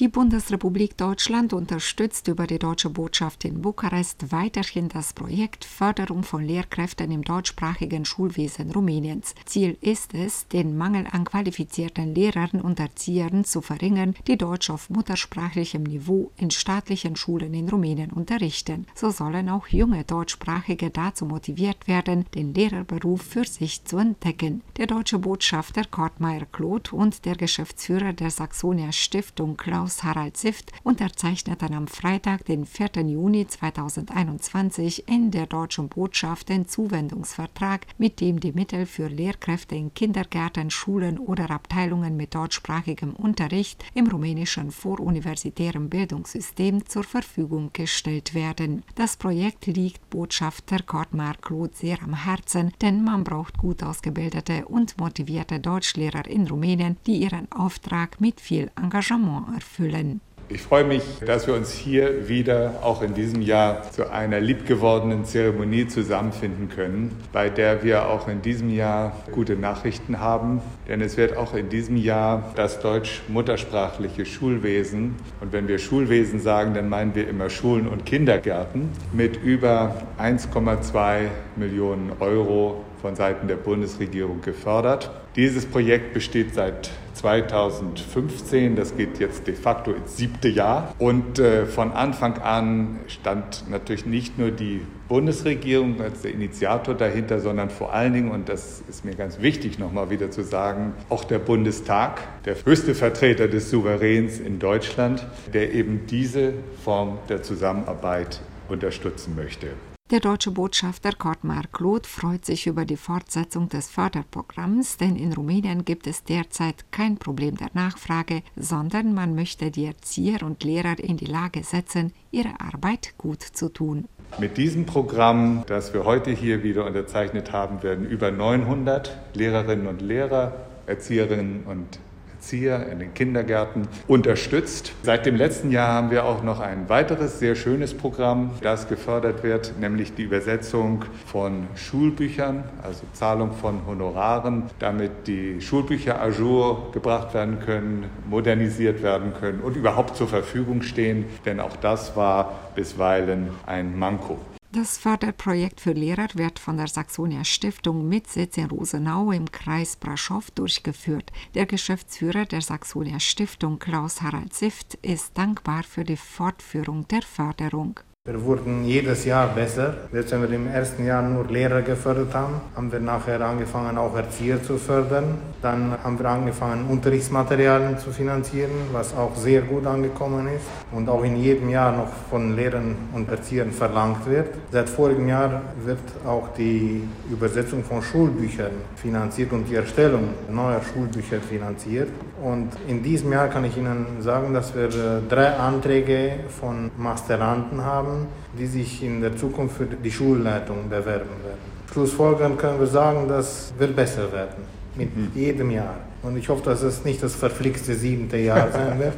Die Bundesrepublik Deutschland unterstützt über die Deutsche Botschaft in Bukarest weiterhin das Projekt Förderung von Lehrkräften im deutschsprachigen Schulwesen Rumäniens. Ziel ist es, den Mangel an qualifizierten Lehrern und Erziehern zu verringern, die Deutsch auf muttersprachlichem Niveau in staatlichen Schulen in Rumänien unterrichten. So sollen auch junge Deutschsprachige dazu motiviert werden, den Lehrerberuf für sich zu entdecken. Der deutsche Botschafter Kurt Meyer-Kloth und der Geschäftsführer der Saxonia Stiftung Klaus Klaus-Harald Sift unterzeichneten am Freitag, den 4. Juni 2021 in der deutschen Botschaft den Zuwendungsvertrag, mit dem die Mittel für Lehrkräfte in Kindergärten, Schulen oder Abteilungen mit deutschsprachigem Unterricht im rumänischen voruniversitären Bildungssystem zur Verfügung gestellt werden. Das Projekt liegt Botschafter Kortmar Claude sehr am Herzen, denn man braucht gut ausgebildete und motivierte Deutschlehrer in Rumänien, die ihren Auftrag mit viel Engagement erfüllen füllen. Ich freue mich, dass wir uns hier wieder auch in diesem Jahr zu einer liebgewordenen Zeremonie zusammenfinden können, bei der wir auch in diesem Jahr gute Nachrichten haben. Denn es wird auch in diesem Jahr das deutsch-muttersprachliche Schulwesen, und wenn wir Schulwesen sagen, dann meinen wir immer Schulen und Kindergärten, mit über 1,2 Millionen Euro von Seiten der Bundesregierung gefördert. Dieses Projekt besteht seit 2015, das geht jetzt de facto ins siebte Jahr. Und äh, von Anfang an stand natürlich nicht nur die Bundesregierung als der Initiator dahinter, sondern vor allen Dingen, und das ist mir ganz wichtig nochmal wieder zu sagen, auch der Bundestag, der höchste Vertreter des Souveräns in Deutschland, der eben diese Form der Zusammenarbeit unterstützen möchte. Der deutsche Botschafter Kortmar Kloth freut sich über die Fortsetzung des Förderprogramms, denn in Rumänien gibt es derzeit kein Problem der Nachfrage, sondern man möchte die Erzieher und Lehrer in die Lage setzen, ihre Arbeit gut zu tun. Mit diesem Programm, das wir heute hier wieder unterzeichnet haben, werden über 900 Lehrerinnen und Lehrer, Erzieherinnen und Erzieher in den Kindergärten unterstützt. Seit dem letzten Jahr haben wir auch noch ein weiteres sehr schönes Programm, das gefördert wird, nämlich die Übersetzung von Schulbüchern, also Zahlung von Honoraren, damit die Schulbücher à jour gebracht werden können, modernisiert werden können und überhaupt zur Verfügung stehen, denn auch das war bisweilen ein Manko. Das Förderprojekt für Lehrer wird von der Saxonia Stiftung mit Sitz in Rosenau im Kreis Braschow durchgeführt. Der Geschäftsführer der Saxonia Stiftung, Klaus Harald Sift, ist dankbar für die Fortführung der Förderung. Wir wurden jedes Jahr besser. Jetzt, wenn wir im ersten Jahr nur Lehrer gefördert haben, haben wir nachher angefangen, auch Erzieher zu fördern. Dann haben wir angefangen, Unterrichtsmaterialien zu finanzieren, was auch sehr gut angekommen ist und auch in jedem Jahr noch von Lehrern und Erziehern verlangt wird. Seit vorigem Jahr wird auch die Übersetzung von Schulbüchern finanziert und die Erstellung neuer Schulbücher finanziert. Und in diesem Jahr kann ich Ihnen sagen, dass wir äh, drei Anträge von Masteranten haben haben, die sich in der Zukunft für die Schulleitung bewerben werden. Schlussfolgern können wir sagen, das wird besser werden mit mhm. jedem Jahr. Und ich hoffe, dass es nicht das verflixte siebte Jahr sein wird,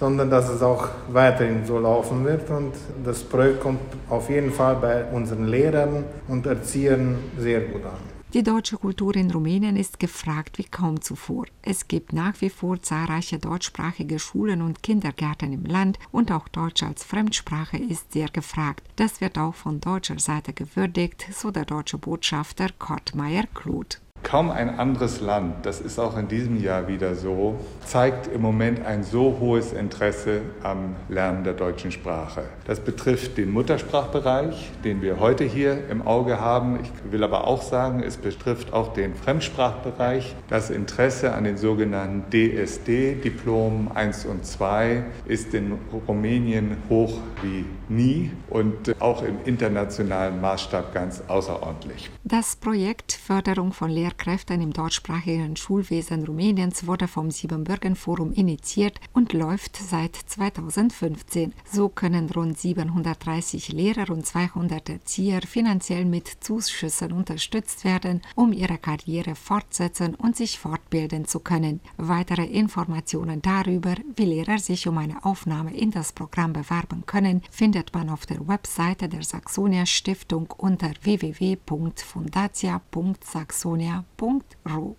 sondern dass es auch weiterhin so laufen wird. Und das Projekt kommt auf jeden Fall bei unseren Lehrern und Erziehern sehr gut an. Die deutsche Kultur in Rumänien ist gefragt wie kaum zuvor. Es gibt nach wie vor zahlreiche deutschsprachige Schulen und Kindergärten im Land und auch Deutsch als Fremdsprache ist sehr gefragt. Das wird auch von deutscher Seite gewürdigt, so der deutsche Botschafter Kurt Meyer-Kluth. Kaum ein anderes Land, das ist auch in diesem Jahr wieder so, zeigt im Moment ein so hohes Interesse am Lernen der deutschen Sprache. Das betrifft den Muttersprachbereich, den wir heute hier im Auge haben. Ich will aber auch sagen, es betrifft auch den Fremdsprachbereich. Das Interesse an den sogenannten DSD-Diplomen 1 und 2 ist in Rumänien hoch wie nie und auch im internationalen Maßstab ganz außerordentlich. Das Projekt Förderung von Lehr Lehrkräften im deutschsprachigen Schulwesen Rumäniens wurde vom Siebenbürgen-Forum initiiert und läuft seit 2015. So können rund 730 Lehrer und 200 Erzieher finanziell mit Zuschüssen unterstützt werden, um ihre Karriere fortsetzen und sich fortbilden zu können. Weitere Informationen darüber, wie Lehrer sich um eine Aufnahme in das Programm bewerben können, findet man auf der Webseite der Saxonia Stiftung unter www.fundatia.saxonia www.ru